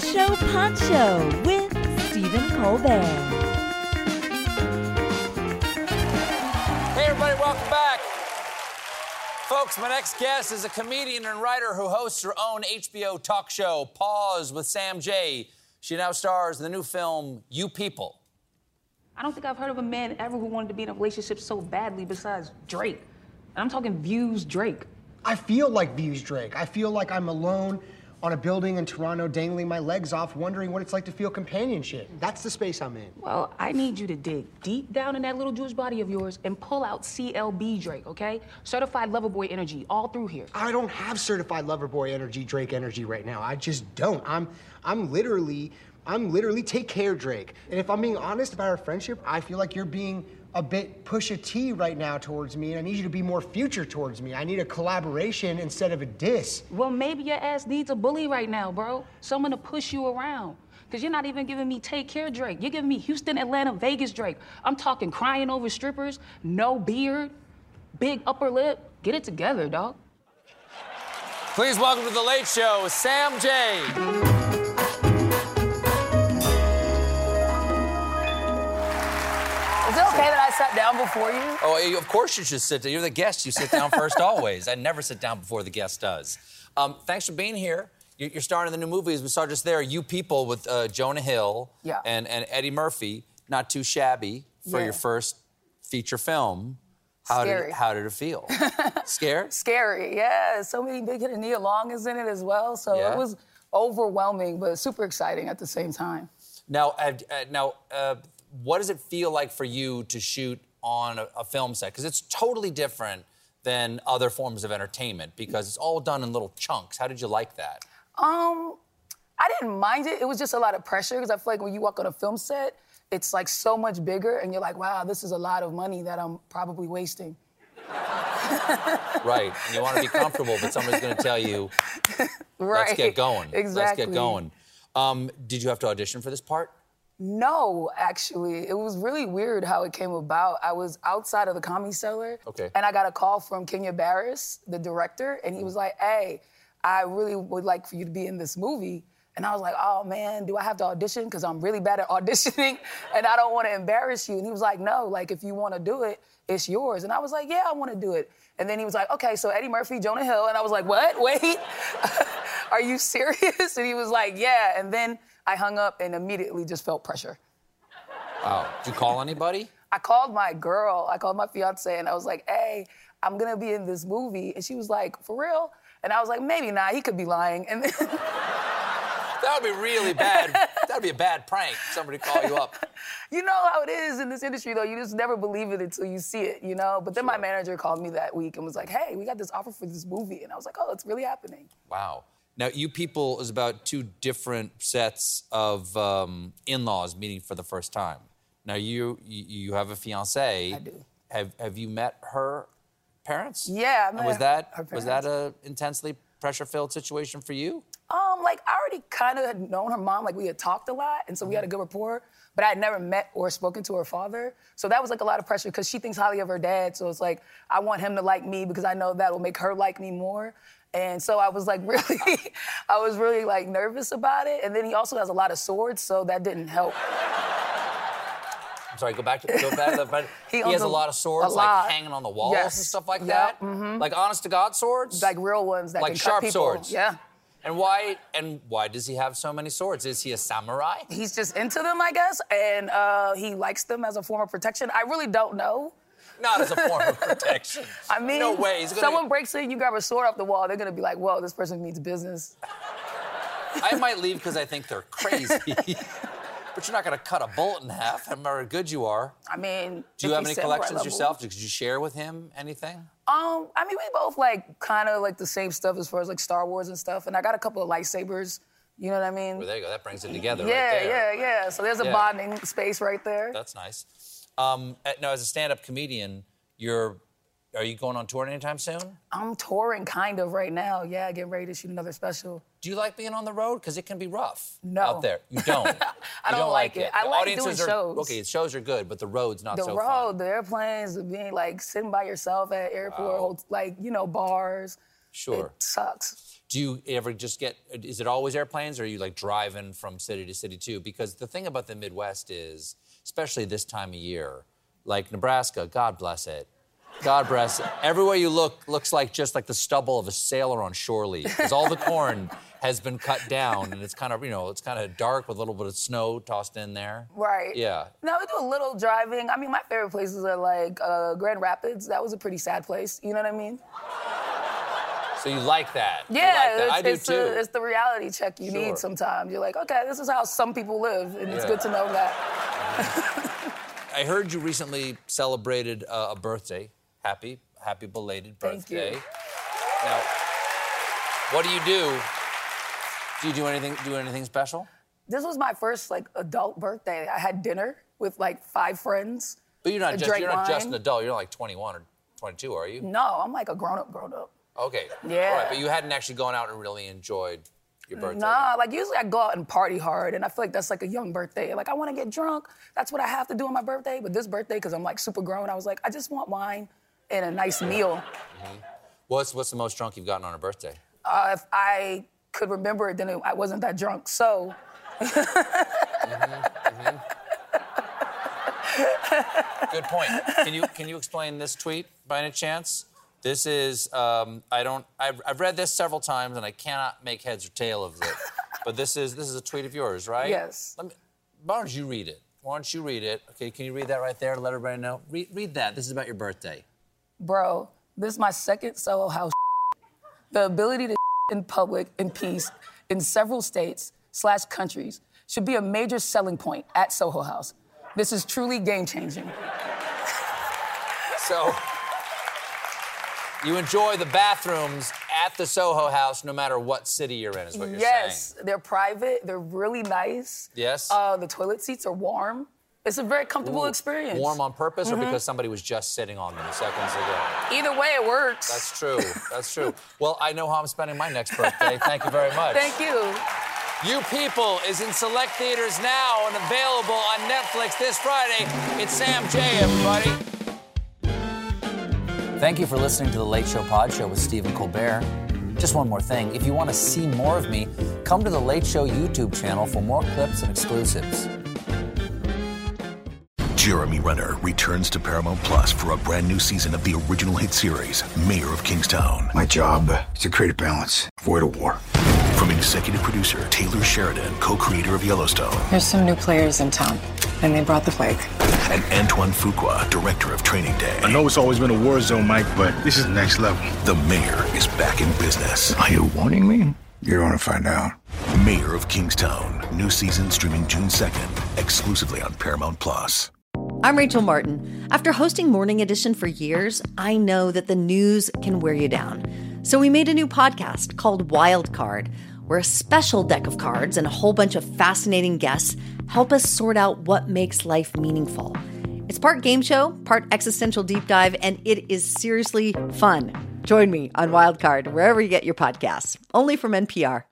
The Late Show Pod Show with Stephen Colbert. Hey, everybody, welcome back. Folks, my next guest is a comedian and writer who hosts her own HBO talk show, Pause with Sam Jay. She now stars in the new film, You People. I don't think I've heard of a man ever who wanted to be in a relationship so badly besides Drake. And I'm talking views Drake. I feel like Views Drake. I feel like I'm alone on a building in Toronto, dangling my legs off, wondering what it's like to feel companionship. That's the space I'm in. Well, I need you to dig deep down in that little Jewish body of yours and pull out CLB Drake, okay? Certified Lover Boy energy all through here. I don't have certified lover boy energy, Drake energy right now. I just don't. I'm I'm literally I'm literally take care Drake. And if I'm being honest about our friendship, I feel like you're being a bit Pusha T right now towards me, and I need you to be more Future towards me. I need a collaboration instead of a diss. Well, maybe your ass needs a bully right now, bro. Someone to push you around. Cause you're not even giving me take care Drake. You're giving me Houston, Atlanta, Vegas Drake. I'm talking crying over strippers, no beard, big upper lip. Get it together, dog. Please welcome to The Late Show, Sam Jay. Sat down before you? Oh, of course you should sit down. You're the guest. You sit down first always. I never sit down before the guest does. Um, thanks for being here. You- You're starring in the new movies. We saw just there, You People with uh, Jonah Hill Yeah. and, and Eddie Murphy. Not too shabby for Yeah. your first feature film. How did, how did it feel? Scared? Scary, yeah. So many big hit and Nia Long is in it as well. So Yeah. it was overwhelming, but super exciting at the same time. Now, uh, now, uh, what does it feel like for you to shoot on a, a film set? Because it's totally different than other forms of entertainment because it's all done in little chunks. How did you like that? Um, I didn't mind it. It was just a lot of pressure because I feel like when you walk on a film set, it's like so much bigger, and you're like, wow, this is a lot of money that I'm probably wasting. Right. And you want to be comfortable, but somebody's going to tell you, Right. let's get going. Exactly. Let's get going. Um, did you have to audition for this part? No, actually, it was really weird how it came about. I was outside of the comedy cellar, Okay. and I got a call from Kenya Barris, the director, and he was like, "Hey, I really would like for you to be in this movie." And I was like, "Oh man, do I have to audition? Because I'm really bad at auditioning, and I don't want to embarrass you." And he was like, "No, like if you want to do it, it's yours." And I was like, "Yeah, I want to do it." And then he was like, "Okay, so Eddie Murphy, Jonah Hill," and I was like, "What? Wait, are you serious?" And he was like, "Yeah." And then I hung up and immediately just felt pressure. Wow. Did you call anybody? I called my girl, I called my fiance, and I was like, hey, I'm gonna be in this movie. And she was like, for real? And I was like, maybe not, he could be lying. And then, That would be really bad. That would be a bad prank. Somebody call you up. you know how it is in this industry, though. You just never believe it until you see it, you know? But then my manager called me that week and was like, hey, we got this offer for this movie. And I was like, oh, it's really happening. Wow. Now, You People is about two different sets of um, in-laws meeting for the first time. Now, you you, have a fiance. I do. Have Have you met her parents? Yeah, I was that was that a intensely pressure-filled situation for you? Um, like I already kind of had known her mom, like we had talked a lot, and so we had a good rapport. But I had never met or spoken to her father, so that was like a lot of pressure because she thinks highly of her dad. So it's like I want him to like me because I know that will make her like me more. And so I was like really, I was really like nervous about it. And then he also has a lot of swords, so that didn't help. I'm sorry. Go back to go back to the. He He, has a, a- lot of swords, a like hanging on the walls Yes. and stuff like Yeah, that. Like honest to God swords. Like real ones that Like can sharp cut people. swords. Yeah. And why? And why does he have so many swords? Is he a samurai? He's just into them, I guess, and uh, he likes them as a form of protection. I really don't know. Not as a form of protection. I mean, no way. He's gonna- someone breaks in, you grab a sword off the wall, they're gonna be like, "Whoa, this person means business." I might leave because I think they're crazy. but you're not to cut a bullet in half. no How good you are. I mean, Do you have any collections yourself? Did you share with him anything? Um, I mean, we both like kind of like the same stuff as far as like Star Wars and stuff, and I got a couple of lightsabers. You know what I mean? Well, there you go. That brings it together yeah, right there. yeah, yeah. So there's a Yeah. bonding space right there. That's nice. Um, now, as a stand-up comedian, you're are you going on tour anytime soon? I'm touring kind of right now. Yeah, getting ready to shoot another special. Do you like being on the road? Because it can be rough No. out there. You don't. I You don't like it. I The like audiences doing are, shows. Okay, shows are good, but the road's not the so road, fun. the road, the airplanes, being like sitting by yourself at airport, hot- like you know bars. Sure. It sucks. Do you ever just get? Is it always airplanes, or are you like driving from city to city too? Because the thing about the Midwest is, especially this time of year, like Nebraska, God bless it. God bless it. Everywhere you look looks like just like the stubble of a sailor on shore leave, because all the corn has been cut down, and it's kind of you know it's kind of dark with a little bit of snow tossed in there. Right. Yeah. Now we do a little driving. I mean, my favorite places are like uh, Grand Rapids. That was a pretty sad place. You know what I mean? So you like that? Yeah, like that. it's, I do it's, too. The, it's the reality check you Sure. need sometimes. You're like, okay, this is how some people live, and it's good to know that. I heard you recently celebrated uh, a birthday. Happy, happy belated Thank you. birthday. Now, what do you do? Do you do anything? Do anything special? This was my first like adult birthday. I had dinner with like five friends. But you're not just you're not just an adult. You're not like 21 or 22, are you? No, I'm like a grown up, grown up. Okay. Yeah. All right, but you hadn't actually gone out and really enjoyed your birthday. Nah, like usually I go out and party hard, and I feel like that's like a young birthday. Like I want to get drunk. That's what I have to do on my birthday. But this birthday, because I'm like super grown, I was like, I just want wine and a nice meal. Mm-hmm. What's what's the most drunk you've gotten on a birthday? Uh, if I could remember it, then it, I wasn't that drunk. So mm-hmm, mm-hmm. Good point. Can you can you explain this tweet by any chance? This is um, I don't I've, I've read this several times and I cannot make heads or tail of it. But this is this is a tweet of yours, right? Yes. Let me, why don't you read it? Why don't you read it? Okay, can you read that right there? Let everybody know. Read, read that. This is about your birthday. bro, this is my second Soho House. The ability to in public in peace in several states slash countries should be a major selling point at Soho House. This is truly game changing. So you enjoy the bathrooms at the Soho House no matter what city you're in, is what you're Yes, saying. Yes, they're private. They're really nice. Yes. Uh, the toilet seats are warm. It's a very comfortable Ooh, experience. Warm on purpose Mhm. or because somebody was just sitting on them seconds ago? Either way, it works. That's true. That's true. Well, I know how I'm spending my next birthday. Thank you very much. Thank you. You People is in select theaters now and available on Netflix this Friday. It's Sam Jay, everybody. Thank you for listening to the Late Show Pod Show with Stephen Colbert. Just one more thing. If you want to see more of me, come to the Late Show YouTube channel for more clips and exclusives. Jeremy Renner returns to Paramount Plus for a brand new season of the original hit series, Mayor of Kingstown. My job is to create a balance, avoid a war. From executive producer Taylor Sheridan, co creator of Yellowstone, There's some new players in town, and they brought the plague. and Antoine Fuqua, director of Training Day. I know it's always been a war zone, Mike, but this is next level. The mayor is back in business. Are you warning me? You're going to find out. Mayor of Kingstown. New season streaming June 2nd, exclusively on Paramount Plus. I'm Rachel Martin. After hosting Morning Edition for years, I know that the news can wear you down. So we made a new podcast called Wild Card, where a special deck of cards and a whole bunch of fascinating guests help us sort out what makes life meaningful. It's part game show, part existential deep dive, and it is seriously fun. Join me on Wildcard, wherever you get your podcasts, only from NPR.